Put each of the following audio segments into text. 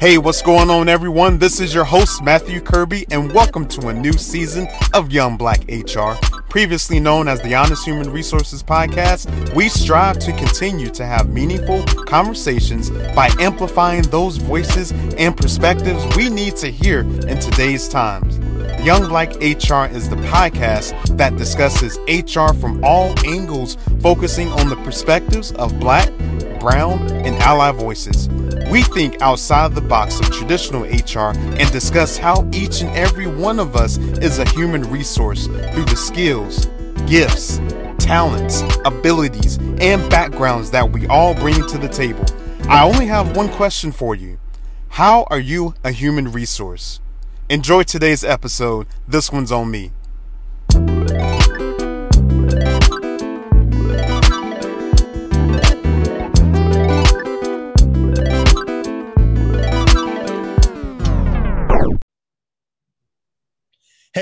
Hey, what's going on, everyone? This is your host, Matthew Kirby, and welcome to a new season of Young Black HR. Previously known as the Honest Human Resources Podcast, we strive to continue to have meaningful conversations by amplifying those voices and perspectives we need to hear in today's times. Young Black HR is the podcast that discusses HR from all angles, focusing on the perspectives of Black, Brown, and Ally voices. We think outside the box of traditional HR and discuss how each and every one of us is a human resource through the skills, gifts, talents, abilities, and backgrounds that we all bring to the table. I only have one question for you How are you a human resource? Enjoy today's episode. This one's on me.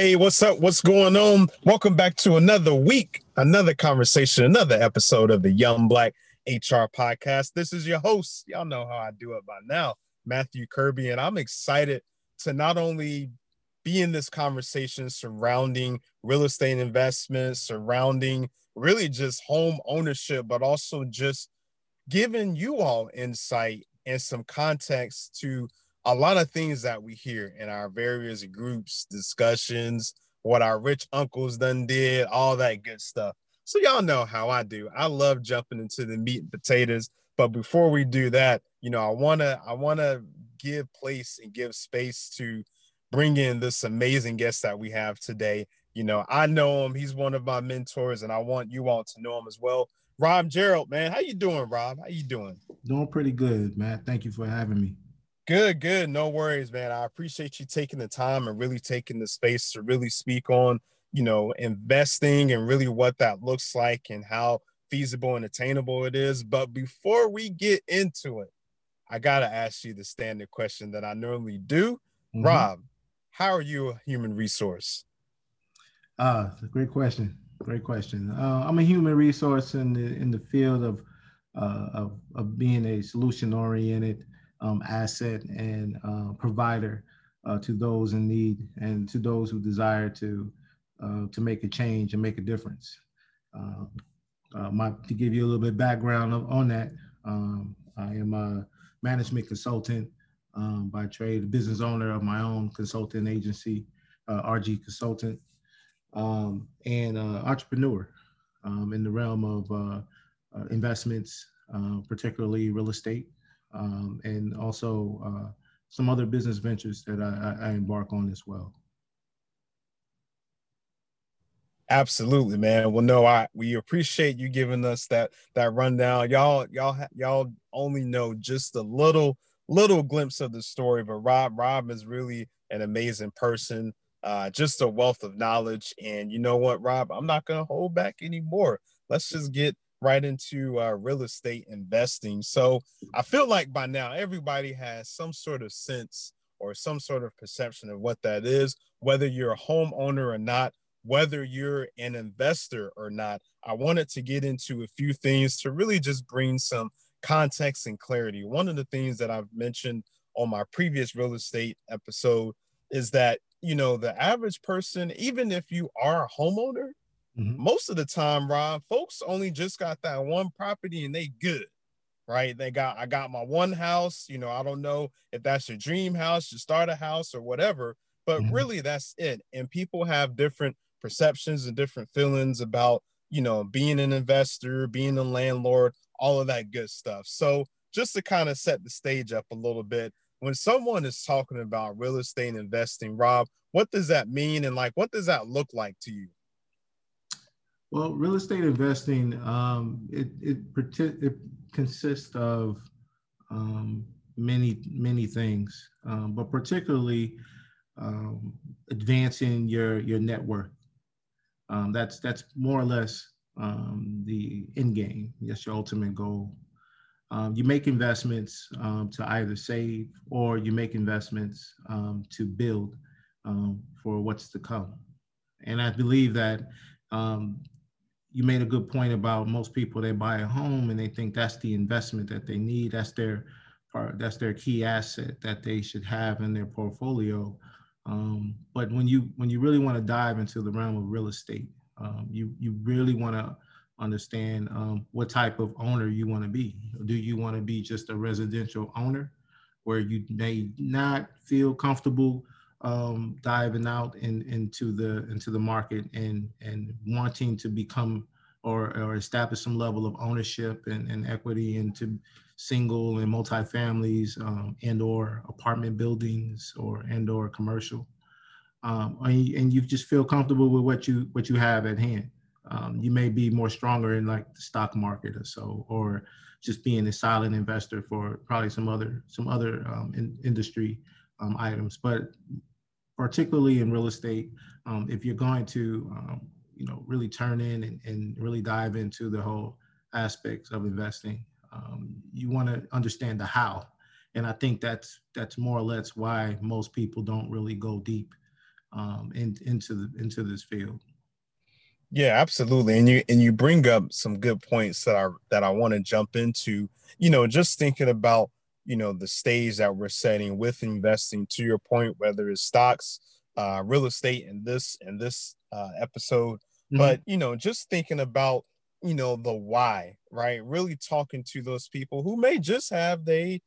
Hey, what's up? What's going on? Welcome back to another week, another conversation, another episode of the Young Black HR podcast. This is your host. Y'all know how I do it by now, Matthew Kirby, and I'm excited to not only be in this conversation surrounding real estate investments, surrounding really just home ownership, but also just giving you all insight and some context to a lot of things that we hear in our various groups, discussions, what our rich uncles done did, all that good stuff. So y'all know how I do. I love jumping into the meat and potatoes. But before we do that, you know, I wanna I wanna give place and give space to bring in this amazing guest that we have today. You know, I know him. He's one of my mentors, and I want you all to know him as well. Rob Gerald, man, how you doing, Rob? How you doing? Doing pretty good, man. Thank you for having me. Good, good. No worries, man. I appreciate you taking the time and really taking the space to really speak on, you know, investing and really what that looks like and how feasible and attainable it is. But before we get into it, I got to ask you the standard question that I normally do. Mm-hmm. Rob, how are you a human resource? Uh, great question. Great question. Uh, I'm a human resource in the in the field of uh, of, of being a solution oriented um, asset and uh, provider uh, to those in need and to those who desire to uh, to make a change and make a difference. Uh, uh, my, to give you a little bit background of, on that, um, I am a management consultant um, by trade, a business owner of my own consulting agency, uh, RG Consultant, um, and entrepreneur um, in the realm of investments, particularly real estate um, and also uh, some other business ventures that I, I, embark on as well. Absolutely, man. Well, no, I we appreciate you giving us that that rundown. Y'all, y'all, y'all only know just a little little glimpse of the story, but Rob, Rob is really an amazing person. Uh, just a wealth of knowledge. And you know what, Rob? I'm not gonna hold back anymore. Let's just get right into uh, real estate investing. So I feel like by now everybody has some sort of sense or some sort of perception of what that is, whether you're a homeowner or not, whether you're an investor or not. I wanted to get into a few things to really just bring some context and clarity. One of the things that I've mentioned on my previous real estate episode is that, you know, the average person, even if you are a homeowner, Mm-hmm. Most of the time, Rob, folks only just got that one property and they good, right? They got, I got my one house. You know, I don't know if that's your dream house, your starter house, or whatever, but mm-hmm. really that's it. And people have different perceptions and different feelings about, you know, being an investor, being a landlord, all of that good stuff. So, just to kind of set the stage up a little bit, when someone is talking about real estate investing, Rob, what does that mean? And like, what does that look like to you? Well, real estate investing, um, it, it, it consists of um, many, many things, um, but particularly um, advancing your, your net worth. Um, that's, that's more or less um, the end game. That's your ultimate goal. you make investments to either save or you make investments to build for what's to come. And I believe that um, you made a good point about most people they buy a home and they think that's the investment that they need that's their part. That's their key asset that they should have in their portfolio. Um, but when you when you really want to dive into the realm of real estate, um, you you really want to understand um, what type of owner you want to be. Do you want to be just a residential owner, where you may not feel comfortable um, diving out in, into the into the market and and wanting to become or, or establish some level of ownership and, and equity into single and multi-families um, and or apartment buildings or and or commercial. Um, and you just feel comfortable with what you what you have at hand. Um, you may be more stronger in like the stock market or so or just being a silent investor for probably some other some other um, in, industry um, items. But particularly in real estate um, if you're going to you know really turn in and, and really dive into the whole aspects of investing um, you want to understand the how. And i think that's that's more or less why most people don't really go deep um, in, into the into this field. Yeah absolutely. And you and you bring up some good points that i that i want to jump into. You know just thinking about you know the stage that we're setting with investing to your point whether it's stocks uh, real estate in this in this uh, episode mm-hmm. but you know just thinking about you know the why right really talking to those people who may just have they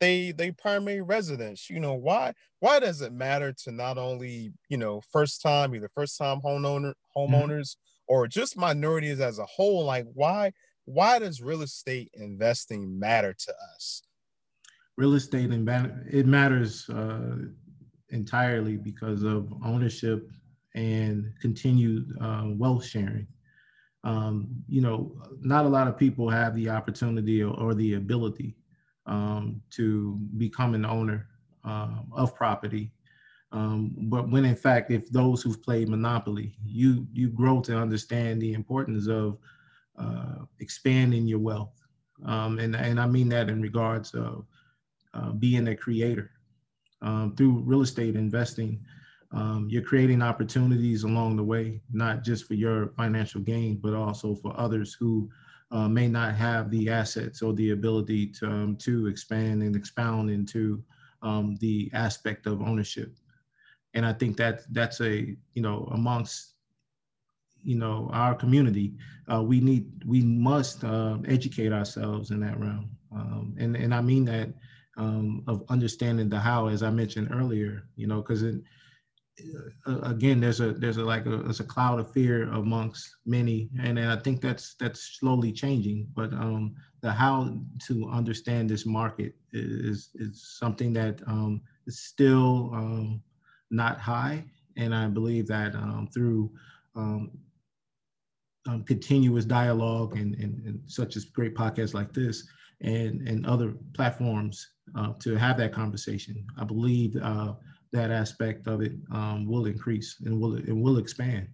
they they primary residence you know why why does it matter to not only you know first time either first time homeowner mm-hmm. homeowners mm-hmm. or just minorities as a whole like why why does real estate investing matter to us real estate and it matters uh, entirely because of ownership and continued uh, wealth sharing um, you know, not a lot of people have the opportunity or, the ability um, to become an owner uh, of property. Um, but when in fact, if those who've played Monopoly, you you grow to understand the importance of uh, expanding your wealth, um, and and I mean that in regards of uh, being a creator um, through real estate investing um, you're creating opportunities along the way, not just for your financial gain, but also for others who uh, may not have the assets or the ability to, um, to expand and expound into um, the aspect of ownership. And I think that that's a, you know, amongst, you know, our community, uh, we need, we must uh, educate ourselves in that realm. Um, and, and I mean that um, of understanding the how, as I mentioned earlier, you know, because uh, again, there's a there's a like a there's a cloud of fear amongst many, and, and I think that's that's slowly changing. But um, the how to understand this market is is something that um, is still um, not high, and I believe that um, through um, um, continuous dialogue and, and, and such as great podcasts like this and and other platforms uh, to have that conversation, I believe. Uh, that aspect of it um, will increase and will it will expand.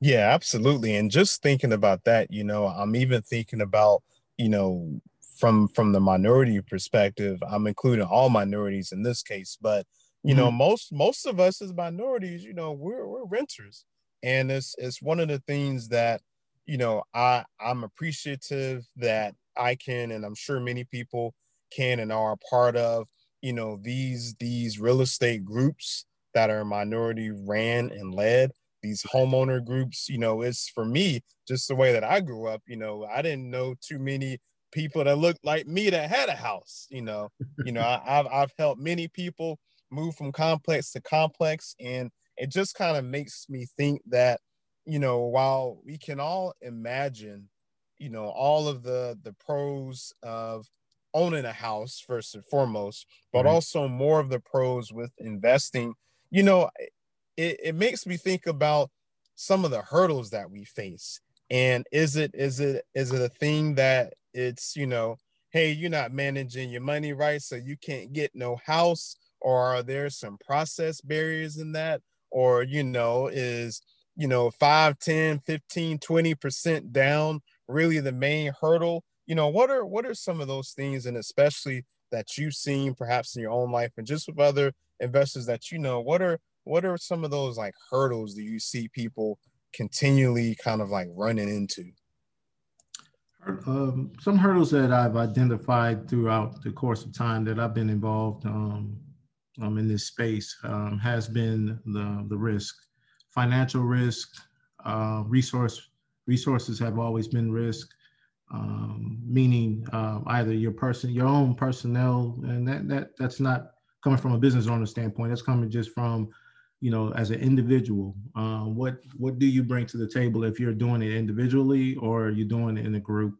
Yeah, absolutely. And just thinking about that, you know, I'm even thinking about, you know, from from the minority perspective, I'm including all minorities in this case, but you mm-hmm. know, most most of us as minorities, you know, we're we're renters. And it's it's one of the things that, you know, I I'm appreciative that I can and I'm sure many people can and are a part of you know these these real estate groups that are minority ran and led these homeowner groups you know it's for me just the way that i grew up you know i didn't know too many people that looked like me that had a house you know. You know I, have i've helped many people move from complex to complex and it just kind of makes me think that you know while we can all imagine you know all of the the pros of owning a house first and foremost, but right. also more of the pros with investing. You know, it, it makes me think about some of the hurdles that we face. And is it is it is it a thing that it's, you know, hey, you're not managing your money right, so you can't get no house, or are there some process barriers in that? Or, you know, is you know 5 10 15 20% down really the main hurdle you know what are what are some of those things and especially that you've seen perhaps in your own life and just with other investors that you know what are what are some of those like hurdles that you see people continually kind of like running into? Um, some hurdles that I've identified throughout the course of time that I've been involved um, um, in this space um, has been the, the risk, financial risk, uh, resource resources have always been risk, um, meaning uh, either your person, your own personnel, and that that that's not coming from a business owner standpoint. That's coming just from you know, as an individual, uh, what what do you bring to the table if you're doing it individually or you're doing it in a group?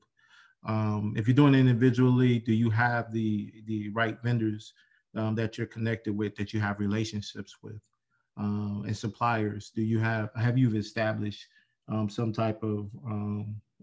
Um, if you're doing it individually, do you have the the right vendors um, that you're connected with, that you have relationships with, um, and suppliers? Do you have have you established um, some type of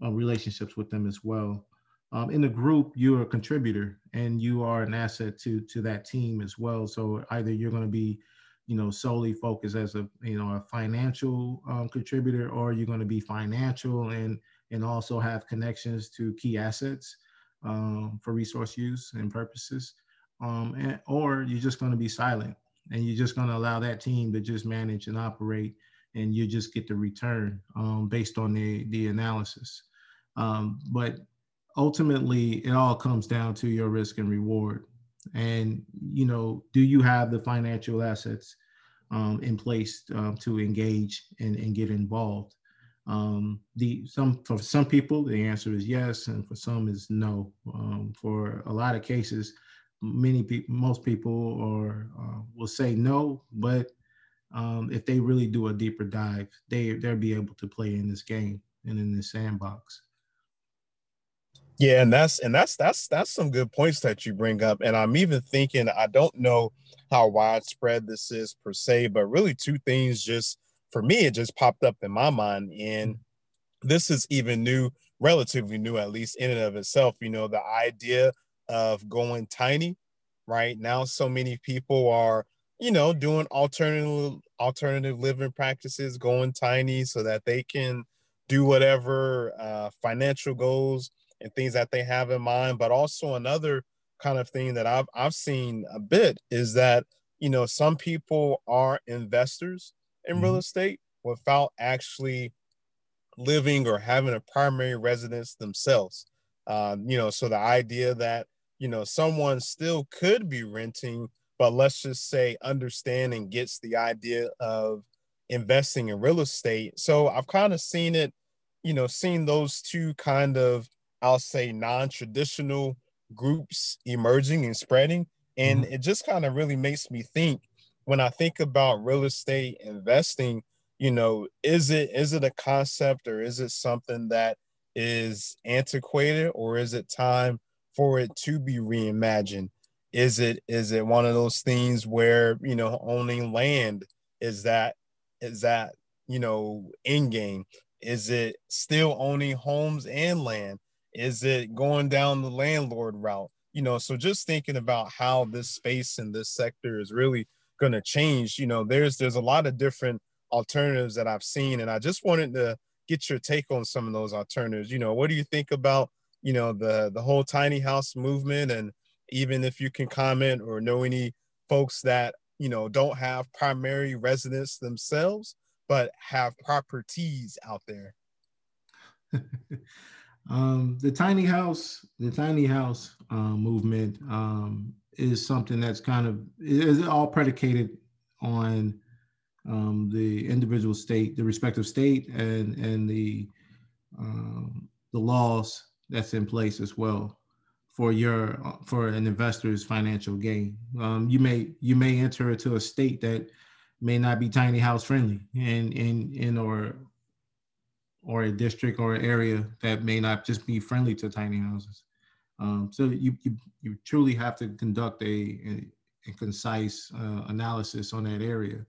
um, relationships with them as well? Um, in the group, you're a contributor and you are an asset to to that team as well. So either you're going to be you know solely focused as a you know a financial um, contributor or you're going to be financial and and also have connections to key assets um, for resource use and purposes um, and, or you're just going to be silent and you're just going to allow that team to just manage and operate and you just get the return um, based on the the analysis um, but ultimately it all comes down to your risk and reward. And you know do you have the financial assets um, in place um, to engage and, and get involved? Um, the some for some people the answer is yes and for some is no. Um, for a lot of cases many people most people or uh, will say no but um, if they really do a deeper dive they they'll be able to play in this game and in this sandbox yeah, and that's and that's that's that's some good points that you bring up. And I'm even thinking I don't know how widespread this is per se, but really two things just for me it just popped up in my mind. And this is even new, relatively new, at least in and of itself. You know, the idea of going tiny, right? Now so many people are, you know, doing alternative alternative living practices, going tiny so that they can do whatever uh, financial goals and things that they have in mind. But also another kind of thing that I've I've seen a bit is that you know some people are investors in mm-hmm. real estate without actually living or having a primary residence themselves. Um, you know, so the idea that you know someone still could be renting, but let's just say understand and gets the idea of investing in real estate. So I've kind of seen it, you know, seen those two kind of I'll say non-traditional groups emerging and spreading. And mm-hmm. it just kind of really makes me think when I think about real estate investing, you know, is it is it a concept or is it something that is antiquated or is it time for it to be reimagined? Is it is it one of those things where, you know, owning land is that is that, you know, in game? Is it still owning homes and land? Is it going down the landlord route? You know, so just thinking about how this space and this sector is really going to change. You know, there's there's a lot of different alternatives that I've seen, and I just wanted to get your take on some of those alternatives. You know, what do you think about you know the the whole tiny house movement, and even if you can comment or know any folks that you know don't have primary residence themselves, but have properties out there. Um, the tiny house, the tiny house uh, movement um, is something that's kind of is all predicated on um, the individual state, the respective state, and and the um, the laws that's in place as well for your for an investor's financial gain. Um, you may you may enter into a state that may not be tiny house friendly, and and and or or a district or an area that may not just be friendly to tiny houses. Um, so you, you, you truly have to conduct a, a, a concise uh, analysis on that area.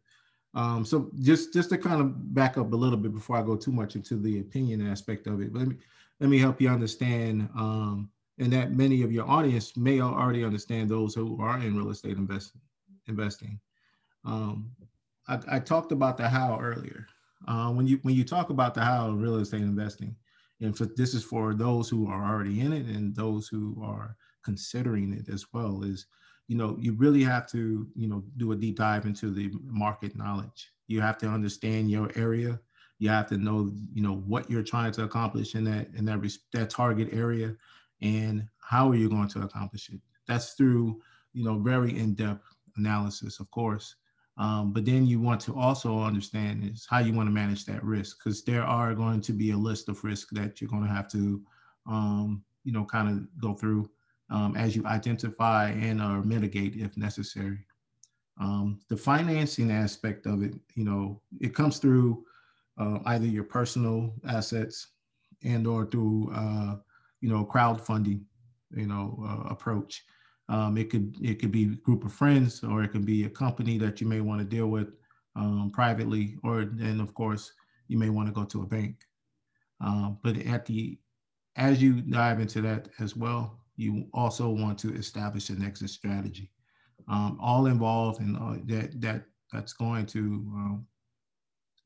Um, so just just to kind of back up a little bit before I go too much into the opinion aspect of it, let me let me help you understand, um, and that many of your audience may already understand those who are in real estate invest, investing. Um, I, I, talked about the how earlier. Uh, when you when you talk about the how of real estate investing, and for this is for those who are already in it and those who are considering it as well, is you know you really have to you know do a deep dive into the market knowledge. You have to understand your area. You have to know, you know, what you're trying to accomplish in that in that that target area, and how are you going to accomplish it. That's through, you know, very in-depth analysis, of course. Um, but then you want to also understand is how you want to manage that risk because there are going to be a list of risks that you're going to have to, um, you know, kind of go through um, as you identify and or mitigate if necessary. Um, the financing aspect of it, you know, it comes through uh, either your personal assets and or through, uh, you know, crowdfunding, you know, uh, approach. Um, it could it could be a group of friends, or it could be a company that you may want to deal with um, privately, or then of course you may want to go to a bank. Um, but at the as you dive into that as well, you also want to establish an exit strategy. Um, all involved in uh, that that that's going to um,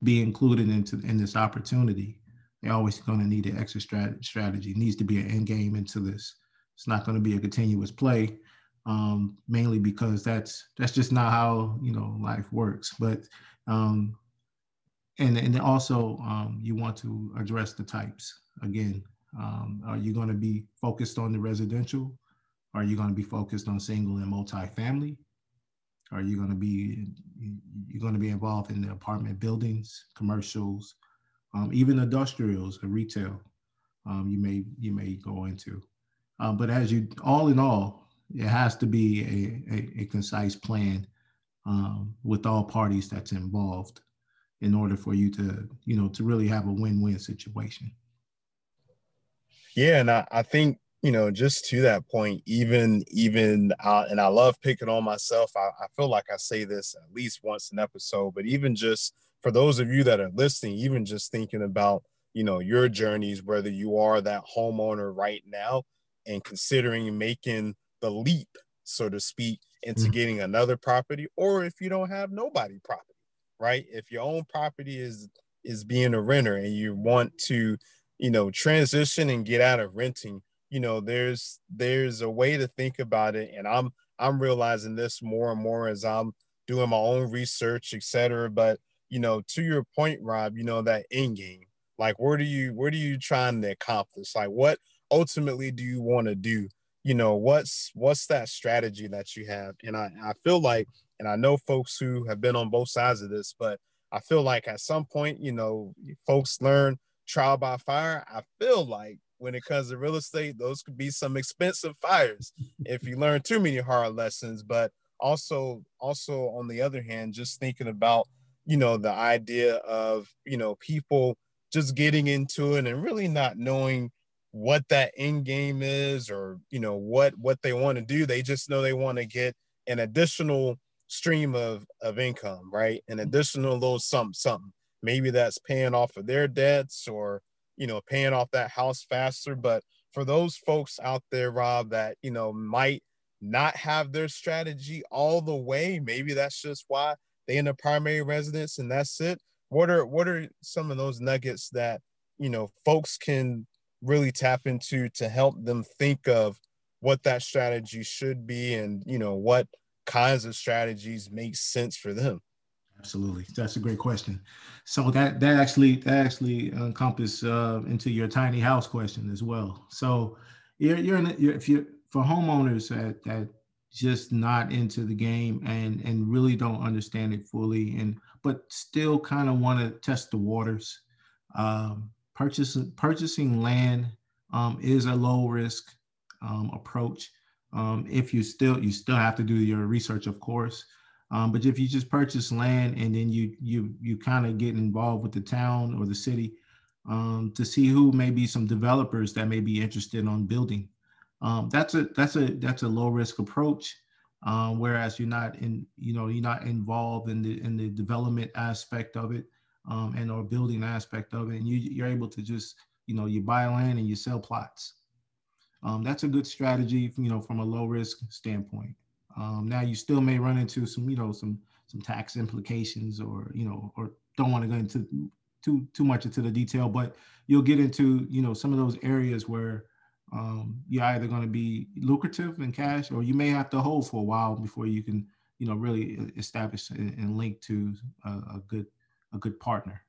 be included into in this opportunity. They're always going to need an exit strat- strategy. It needs to be an end game into this. It's not going to be a continuous play, um, mainly because that's that's just not how you know life works. But um, and and also um, you want to address the types again. Um, are you going to be focused on the residential? Are you going to be focused on single and multifamily? Are you going to be you're going to be involved in the apartment buildings, commercials, um, even industrials and retail? Um, you may you may go into, um, but as you all in all, it has to be a, a, a concise plan um, with all parties that's involved in order for you to you know to really have a win-win situation. Yeah, and I, I think you know just to that point, even even uh, and I love picking on myself. I, I feel like I say this at least once an episode, but even just for those of you that are listening, even just thinking about you know your journeys, whether you are that homeowner right now and considering making the leap, so to speak, into mm-hmm. getting another property, or if you don't have nobody property, right? If your own property is is being a renter and you want to you know transition and get out of renting you know there's there's a way to think about it and i'm i'm realizing this more and more as i'm doing my own research etc but you know to your point rob you know that end game like where do you where do you trying to accomplish like what ultimately do you want to do? You know what's what's that strategy that you have? And i i feel like and i know folks who have been on both sides of this but i feel like at some point you know folks learn trial by fire, I feel like when it comes to real estate, those could be some expensive fires if you learn too many hard lessons. But also, also on the other hand, just thinking about, you know, the idea of, you know, people just getting into it and really not knowing what that end game is or, you know, what what they want to do. They just know they want to get an additional stream of of income, right? An mm-hmm. additional little something, something maybe that's paying off of their debts or you know paying off that house faster but for those folks out there rob that you know might not have their strategy all the way maybe that's just why they in a primary residence and that's it what are what are some of those nuggets that you know folks can really tap into to help them think of what that strategy should be and you know what kinds of strategies make sense for them Absolutely, that's a great question. So that that actually that actually encompass uh, into your tiny house question as well. So you're you're, in, you're if you for homeowners that that just not into the game and and really don't understand it fully and but still kind of want to test the waters. Um, purchasing purchasing land um, is a low risk um, approach. Um, if you still you still have to do your research, of course. Um, but if you just purchase land and then you you you kind of get involved with the town or the city um, to see who may be some developers that may be interested on building, that's a that's a that's a low risk approach. Um, whereas you're not in you know you're not involved in the in the development aspect of it um, and or building aspect of it, and you you're able to just you know you buy land and you sell plots. Um, that's a good strategy, you know, from a low risk standpoint. Um, now you still may run into some, you know, some some tax implications, or you know, or don't want to go into too too much into the detail, but you'll get into, you know, some of those areas where um, you're either going to be lucrative in cash, or you may have to hold for a while before you can, you know, really establish and link to a, a good a good partner.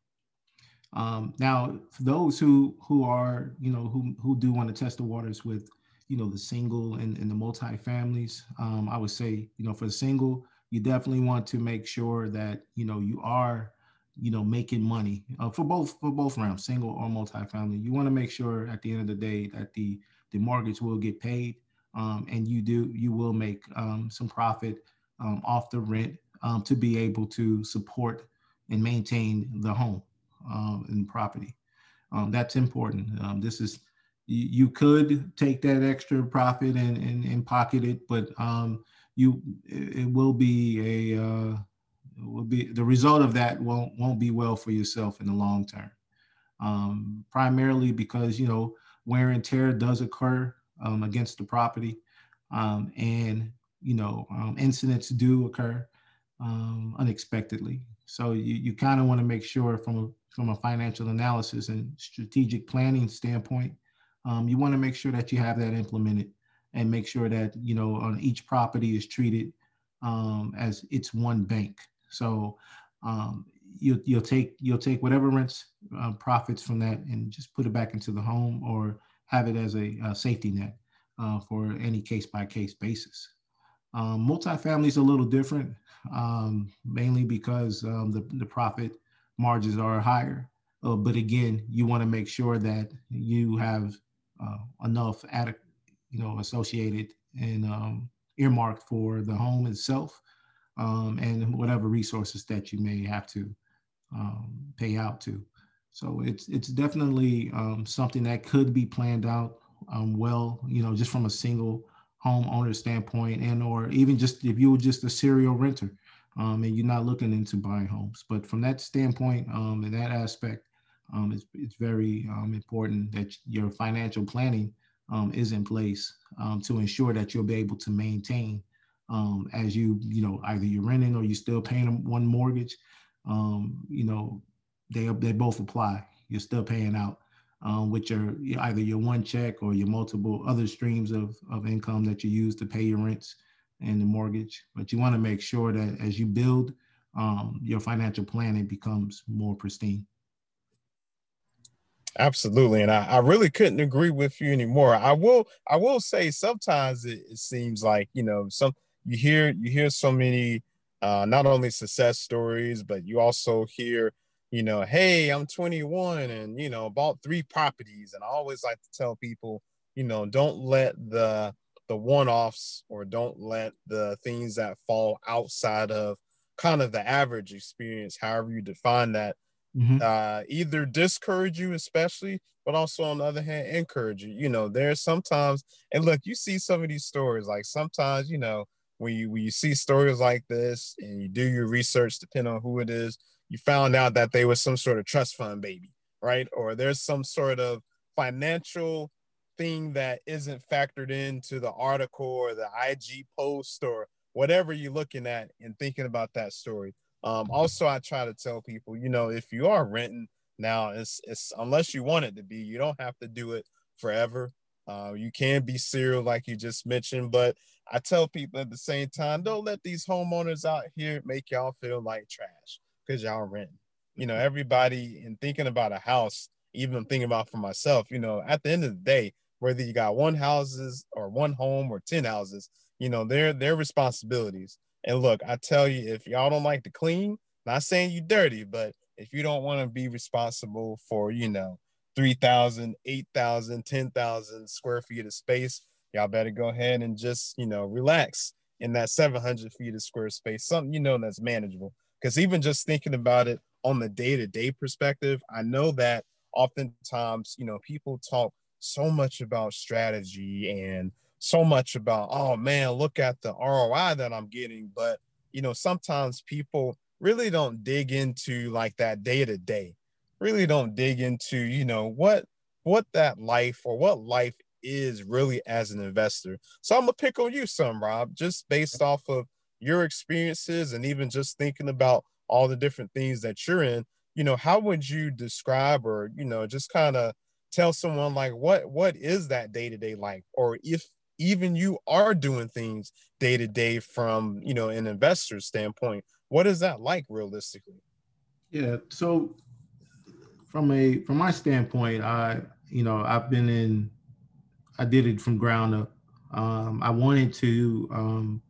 Um, now, for those who who are you know who who do want to test the waters with you know the single and, and the multi families, um, I would say you know for the single, you definitely want to make sure that you know you are you know making money uh, for both for both rounds, single or multi-family. You want to make sure at the end of the day that the the mortgage will get paid, um, and you do you will make um, some profit um, off the rent um, to be able to support and maintain the home um, and property. Um, that's important. Um, this is you, you, could take that extra profit and, and, and pocket it, but um, you it, will be a uh, will be the result of that won't won't be well for yourself in the long term. Um, primarily because you know wear and tear does occur um, against the property, and you know incidents do occur unexpectedly. So you, you kind of want to make sure from a, from a financial analysis and strategic planning standpoint, um, you want to make sure that you have that implemented and make sure that, you know, on each property is treated um, as it's one bank. So um, you, you'll take you'll take whatever rents uh, profits from that and just put it back into the home or have it as a, a safety net uh, for any case by case basis. Um, multifamily is a little different um, mainly because um, the, the profit margins are higher. Uh, but again, you want to make sure that you have uh, enough you know, associated and um, earmarked for the home itself um, and whatever resources that you may have to um, pay out to. So it's it's definitely um, something that could be planned out well, you know, just from a single homeowner standpoint and or even just if you were just a serial renter um, and you're not looking into buying homes. But from that standpoint um, and that aspect um, it's, it's very um, important that your financial planning um, is in place um, to ensure that you'll be able to maintain as you you know either you're renting or you're still paying one mortgage you know they they both apply. You're still paying out um, with your either your one check or your multiple other streams of, of income that you use to pay your rents and the mortgage. But you want to make sure that as you build, um, your financial planning becomes more pristine. Absolutely, and I, I really couldn't agree with you anymore. I will I will say sometimes it, it seems like you know some you hear you hear so many uh, not only success stories, but you also hear you know, hey, I'm 21 and, you know, bought three properties. And I always like to tell people, you know, don't let the, the one-offs or don't let the things that fall outside of kind of the average experience, however you define that, mm-hmm. uh, either discourage you, especially, but also on the other hand, encourage you. You know, there's sometimes, and look, you see some of these stories, like sometimes, you know, when you when you see stories like this and you do your research, depending on who it is, you found out that they were some sort of trust fund baby, right? Or there's some sort of financial thing that isn't factored into the article or the IG post or whatever you're looking at and thinking about that story. Um, also, I try to tell people, you know, if you are renting now, it's, it's unless you want it to be, you don't have to do it forever. Uh, you can be serial, like you just mentioned, but I tell people at the same time, don't let these homeowners out here make y'all feel like trash because y'all rent. You know, everybody in thinking about a house, even thinking about for myself, you know, at the end of the day, whether you got one houses or one home or 10 houses, you know, they're their responsibilities. And look, I tell you, if y'all don't like to clean, not saying you dirty, but if you don't want to be responsible for, you know, 3,000, 8,000, 10,000 square feet of space, y'all better go ahead and just, you know, relax in that 700 feet of square space, something you know that's manageable. Because even just thinking about it on the day to day perspective, I know that oftentimes, you know, people talk so much about strategy and so much about, oh man, look at the ROI that I'm getting. But, you know, sometimes people really don't dig into like that day to day, really don't dig into, you know, what what that life or what life is really as an investor. So I'm gonna pick on you some, Rob, just based off of your experiences and even just thinking about all the different things that you're in you know how would you describe or you know just kind of tell someone like what what is that day-to-day life or if even you are doing things day to day from you know an investor standpoint what is that like realistically yeah so from a from my standpoint, I you know I've been in, I did it from ground up. Um, I wanted to um,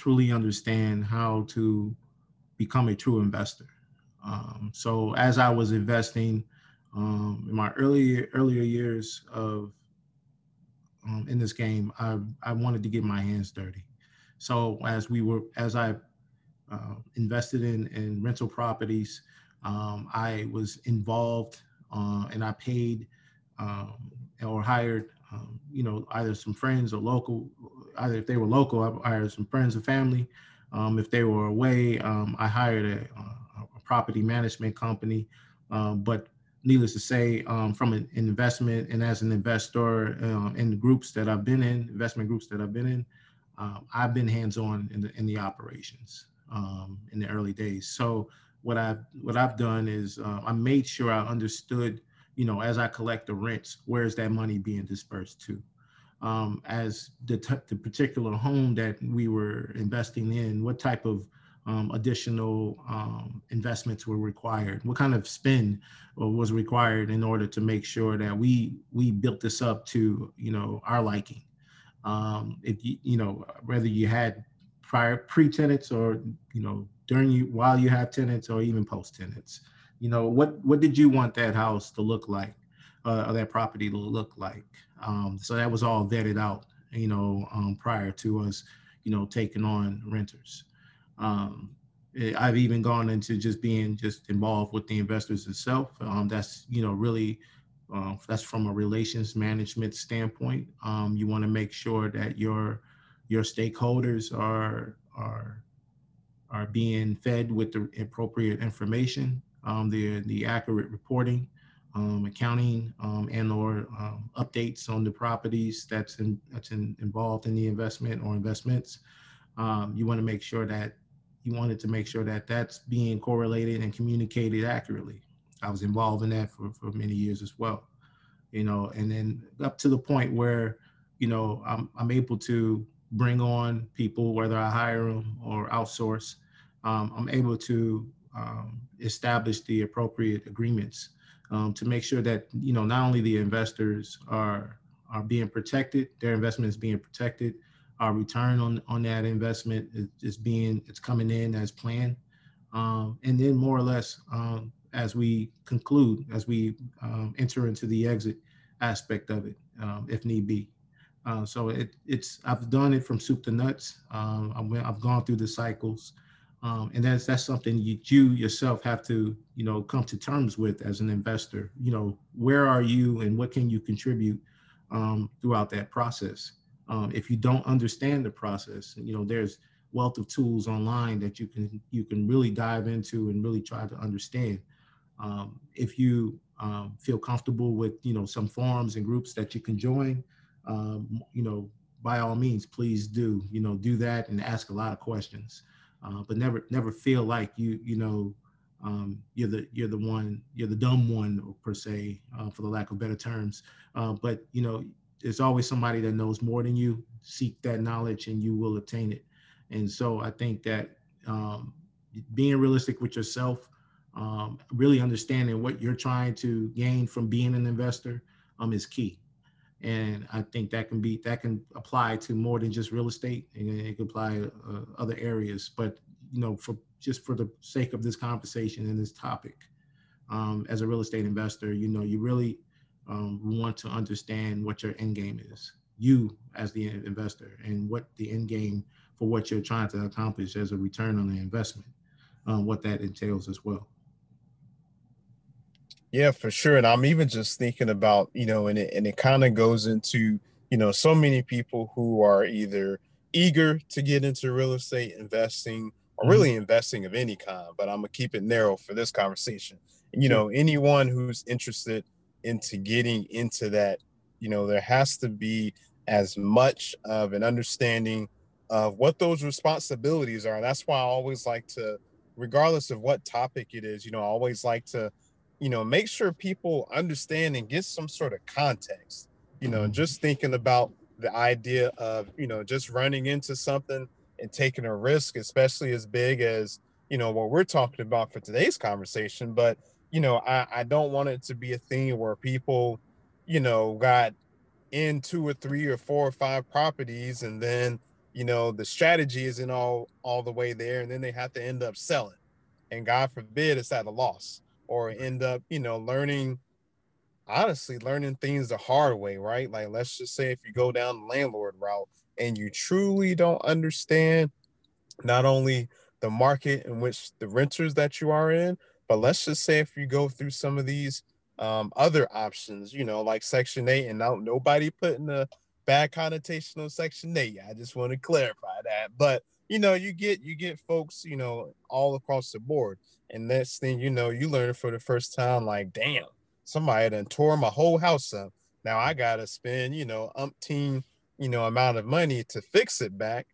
truly understand how to become a true investor. Um, so as I was investing um, in my earlier earlier years of um, in this game, I I wanted to get my hands dirty. So as we were as I uh, invested in in rental properties, um, I was involved uh, and I paid um, or hired you know either some friends or local either if they were local I hired some friends and family. Um, if they were away, I hired a, a, property management company. but needless to say, um, from an investment and as an investor um, in the groups that I've been in, investment groups that I've been in, um, I've been hands-on in the in the operations um, in the early days. So what I've what I've done is uh, I made sure I understood, you know, as I collect the rents, where is that money being dispersed to? Um, as the, the particular home that we were investing in, what type of um, additional um, investments were required? What kind of spend uh, was required in order to make sure that we we built this up to you know our liking? Um, if you you know whether you had prior pre tenants or you know during you while you have tenants or even post tenants, you know what what did you want that house to look like uh, or that property to look like? Um, so that was all vetted out, you know, um, prior to us, you know, taking on renters. Um, I've even gone into just being just involved with the investors itself. Um, that's you know really uh, that's from a relations management standpoint. Um, you want to make sure that your your stakeholders are are are being fed with the appropriate information, the the accurate reporting, um, accounting, um, and or um, updates on the properties that's in, that's in, involved in the investment or investments. Um, you want to make sure that you wanted to make sure that that's being correlated and communicated accurately. I was involved in that for, for many years as well, you know, and then up to the point where, you know, I'm, I'm able to bring on people, whether I hire them or outsource, um, I'm able to um, establish the appropriate agreements um, to make sure that, you know, not only the investors are, are being protected, their investment is being protected, our return on on that investment is, is being it's coming in as planned. Um, and then more or less um, as we conclude as we um, enter into the exit aspect of it um, if need be. Uh, so it, it's i've done it from soup to nuts. Um, I've, I've gone through the cycles um, and that's that's something you, you yourself have to you know come to terms with as an investor. You know where are you and what can you contribute throughout that process? Um, if you don't understand the process, you know, there's wealth of tools online that you can you can really dive into and really try to understand. Um, if you um, feel comfortable with you know some forums and groups that you can join, um, you know, by all means, please do you know do that and ask a lot of questions, uh, but never never feel like you you know um, you're the you're the one you're the dumb one per se uh, for the lack of better terms uh, but you know there's always somebody that knows more than you. Seek that knowledge and you will attain it. And so I think that um, being realistic with yourself, um, really understanding what you're trying to gain from being an investor um, is key. And I think that can be that can apply to more than just real estate, and it can apply uh, other areas. But you know, for just for the sake of this conversation and this topic, um, as a real estate investor, you know, you really um, want to understand what your end game is, you as the investor, and what the end game for what you're trying to accomplish as a return on the investment, um, what that entails as well. Yeah, for sure. And I'm even just thinking about, you know, and it and it kind of goes into, you know, so many people who are either eager to get into real estate investing or mm-hmm. really investing of any kind, but I'm gonna keep it narrow for this conversation. You know, anyone who's interested into getting into that, you know, there has to be as much of an understanding of what those responsibilities are. And that's why I always like to, regardless of what topic it is, you know, I always like to, you know, make sure people understand and get some sort of context, you know, mm-hmm. just thinking about the idea of, you know, just running into something and taking a risk, especially as big as, you know, what we're talking about for today's conversation. But you know, I, I don't want it to be a thing where people, you know, got in two or three or four or five properties and then, you know, the strategy isn't all all the way there and then they have to end up selling. And God forbid it's at a loss or end up, you know, learning honestly learning things the hard way, right? Like let's just say if you go down the landlord route and you truly don't understand not only the market in which the renters that you are in, but let's just say if you go through some of these um, other options, you know, like Section 8, and now nobody putting a bad connotation on Section 8. I just want to clarify that. But you know, you get you get folks, you know, all across the board. And next thing you know, you learn for the first time, like, damn, somebody done tore my whole house up. Now I gotta spend, you know, umpteen, you know, amount of money to fix it back.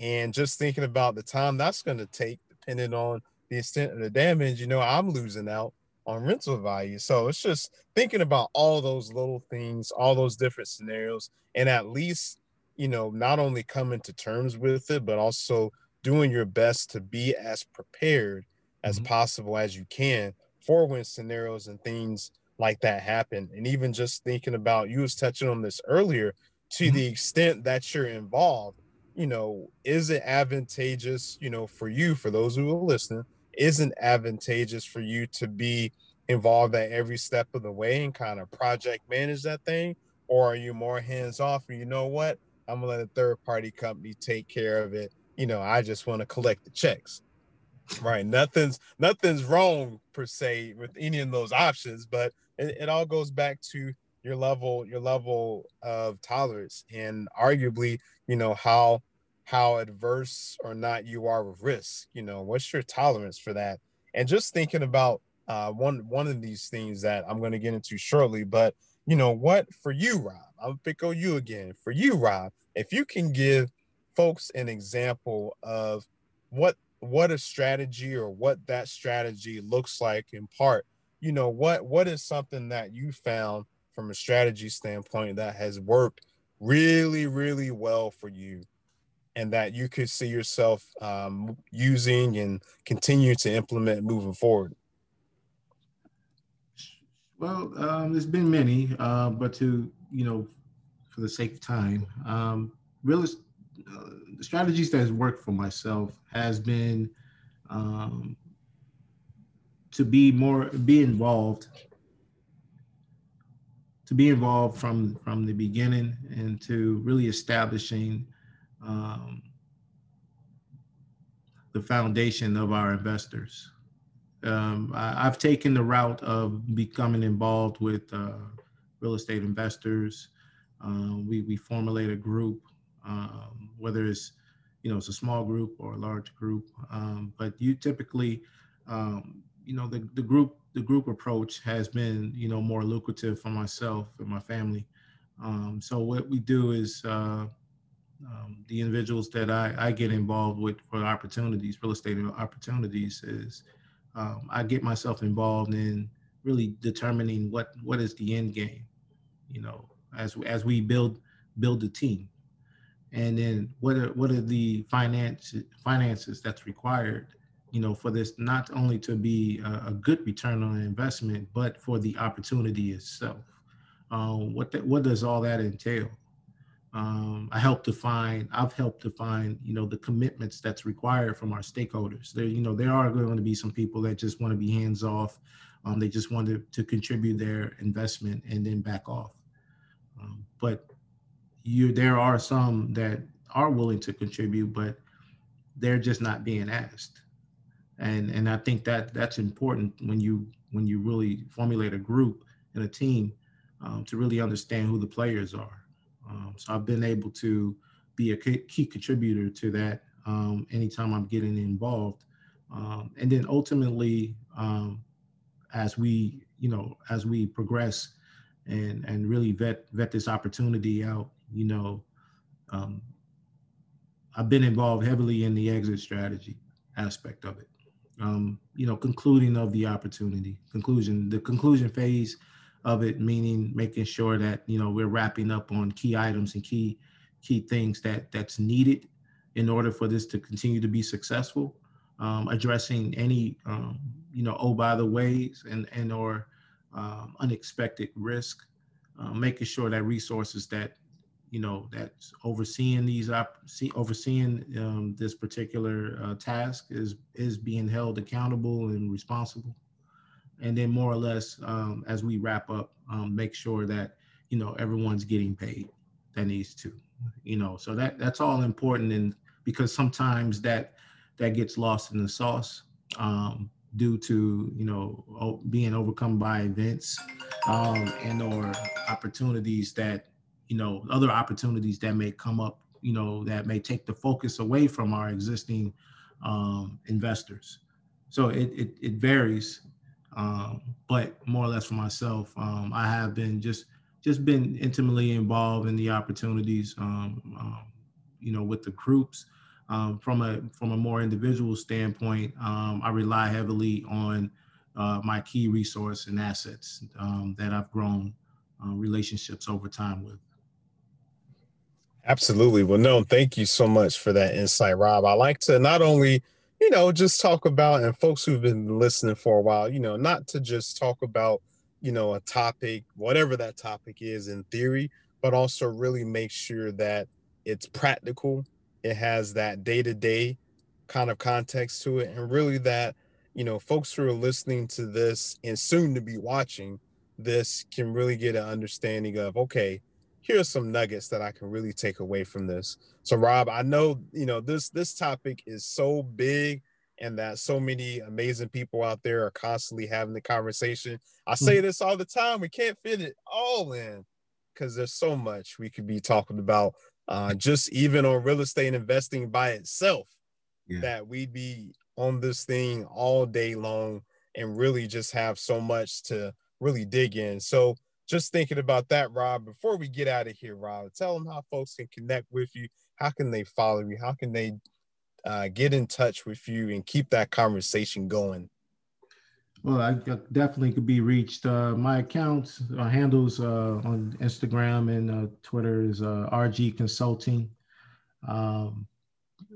And just thinking about the time that's gonna take, depending on the extent of the damage, you know, I'm losing out on rental value. So it's just thinking about all those little things, all those different scenarios, and at least, you know, not only coming to terms with it, but also doing your best to be as prepared as mm-hmm. possible as you can for when scenarios and things like that happen. And even just thinking about you was touching on this earlier, to mm-hmm. the extent that you're involved, you know, is it advantageous, you know, for you, for those who are listening, isn't advantageous for you to be involved at every step of the way and kind of project manage that thing? Or are you more hands off and you know what? I'm gonna let a third party company take care of it. You know, I just want to collect the checks. Right. Nothing's nothing's wrong per se with any of those options, but it, it all goes back to your level, your level of tolerance and arguably, you know, how how adverse or not you are with risk. You know, what's your tolerance for that? And just thinking about uh, one one of these things that I'm going to get into shortly, but you know what for you, Rob? I'll pick on you again. For you, Rob, if you can give folks an example of what what a strategy or what that strategy looks like in part, you know, what what is something that you found from a strategy standpoint that has worked really, really well for you and that you could see yourself um, using and continue to implement moving forward? Well, um, there's been many, uh, but to you know, for the sake of time, um, really, uh, the strategies that has worked for myself has been um, to be more be involved to be involved from from the beginning and to really establishing um, the foundation of our investors. Um, I, have taken the route of becoming involved with uh, real estate investors. Uh, we, we formulate a group, um, whether it's, you know, it's a small group or a large group. Um, but you typically, um, you know, the, the group the group approach has been, you know, more lucrative for myself and my family. Um, so what we do is uh, the individuals that I, I get involved with for opportunities, real estate opportunities, is um, I get myself involved in really determining what what is the end game, you know, as as we build build the team, and then what are what are the finance finances that's required, you know, for this not only to be a, a good return on investment, but for the opportunity itself. Um, what the, what does all that entail? Um, I help to find, I've helped define, you know, the commitments that's required from our stakeholders. There, you know, there are going to be some people that just want to be hands off. Um, they just want to, to contribute their investment and then back off. Um, but you, there are some that are willing to contribute, but they're just not being asked. And and I think that that's important when you when you really formulate a group and a team um, to really understand who the players are um, so I've been able to be a key contributor to that um, anytime I'm getting involved. Um, and then ultimately, um, as we, you know, as we progress and and really vet vet this opportunity out, you know, um, I've been involved heavily in the exit strategy aspect of it. Um, you know, concluding of the opportunity, conclusion, the conclusion phase of it, meaning making sure that you know we're wrapping up on key items and key key things that that's needed in order for this to continue to be successful. Um, addressing any um, you know, oh by the ways and and or um, unexpected risk, uh, making sure that resources that you know that's overseeing these op- see, overseeing um, this particular uh, task is is being held accountable and responsible and then more or less um, as we wrap up um, make sure that you know everyone's getting paid that needs to you know so that that's all important and because sometimes that that gets lost in the sauce um, due to you know being overcome by events um, and or opportunities that you know, other opportunities that may come up, you know, that may take the focus away from our existing um, investors. So it, it, it varies, um, but more or less for myself, um, I have been just just been intimately involved in the opportunities, um, um, you know, with the groups. Um, from a from a more individual standpoint, I rely heavily on uh, my key resource and assets that I've grown uh, relationships over time with. Absolutely. Well, no, thank you so much for that insight, Rob. I like to not only, you know, just talk about, and folks who've been listening for a while, you know, not to just talk about, you know, a topic, whatever that topic is in theory, but also really make sure that it's practical. It has that day to day kind of context to it. And really that, you know, folks who are listening to this and soon to be watching this can really get an understanding of, okay, here's some nuggets that I can really take away from this. So Rob, I know, you know, this this topic is so big and that so many amazing people out there are constantly having the conversation. I say mm. this all the time, we can't fit it all in because there's so much we could be talking about uh, just even on real estate investing by itself yeah. that we'd be on this thing all day long and really just have so much to really dig in. So just thinking about that, Rob, before we get out of here, Rob, tell them how folks can connect with you. How can they follow you? How can they uh, get in touch with you and keep that conversation going? Well, I definitely could be reached. Uh, my accounts uh, handles uh, on Instagram and uh, Twitter is uh, RG Consulting, um,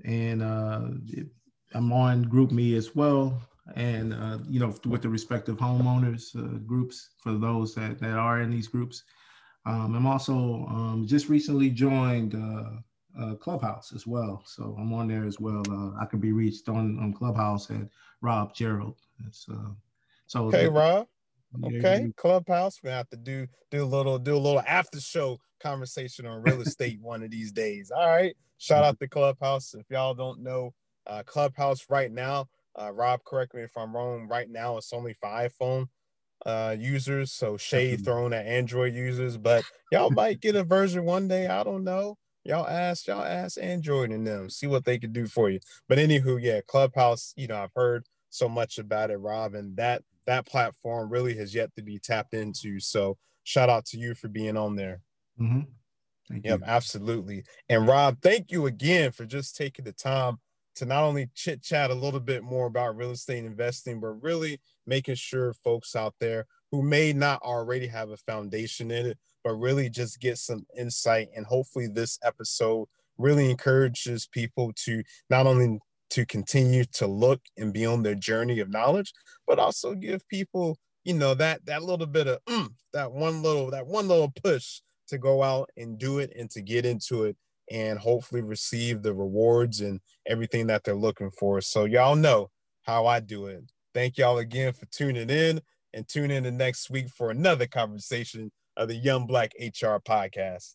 and I'm on GroupMe as well and uh, you know with the respective homeowners uh, groups for those that, that are in these groups. Um, i'm also um, just recently joined uh, clubhouse as well. So i'm on there as well. Uh, i can be reached on, on clubhouse at rob gerald. Uh, so okay rob. Okay clubhouse. We have to do do a little do a little after show conversation on real estate one of these days. All right. Shout out to clubhouse. If y'all don't know uh, clubhouse right now uh, Rob, correct me if I'm wrong. Right now, it's only for iPhone uh, users, so shade thrown at Android users. But y'all might get a version one day. I don't know. Y'all ask, y'all ask Android and them, see what they can do for you. But anywho, yeah, Clubhouse. You know, I've heard so much about it, Rob, and that that platform really has yet to be tapped into. So shout out to you for being on there. Mm-hmm. Thank yep, you. absolutely. And Rob, thank you again for just taking the time to not only chit chat a little bit more about real estate investing, but really making sure folks out there who may not already have a foundation in it, but really just get some insight. And hopefully, this episode really encourages people to not only to continue to look and be on their journey of knowledge, but also give people, you know, that that little bit of mm, that one little that one little push to go out and do it and to get into it and hopefully receive the rewards and everything that they're looking for. So y'all know how I do it. Thank y'all again for tuning in and tune in the next week for another conversation of the Young Black HR podcast.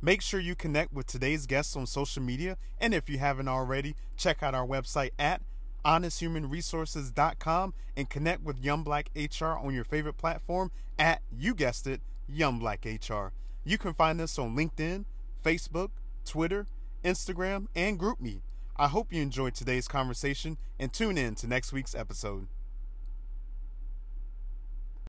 Make sure you connect with today's guests on social media. And if you haven't already, check out our website at honesthumanresources.com and connect with Young Black HR on your favorite platform at, you guessed it, Young Black HR. You can find us on LinkedIn, Facebook, Twitter, Instagram, and GroupMe. I hope you enjoyed today's conversation and tune in to next week's episode.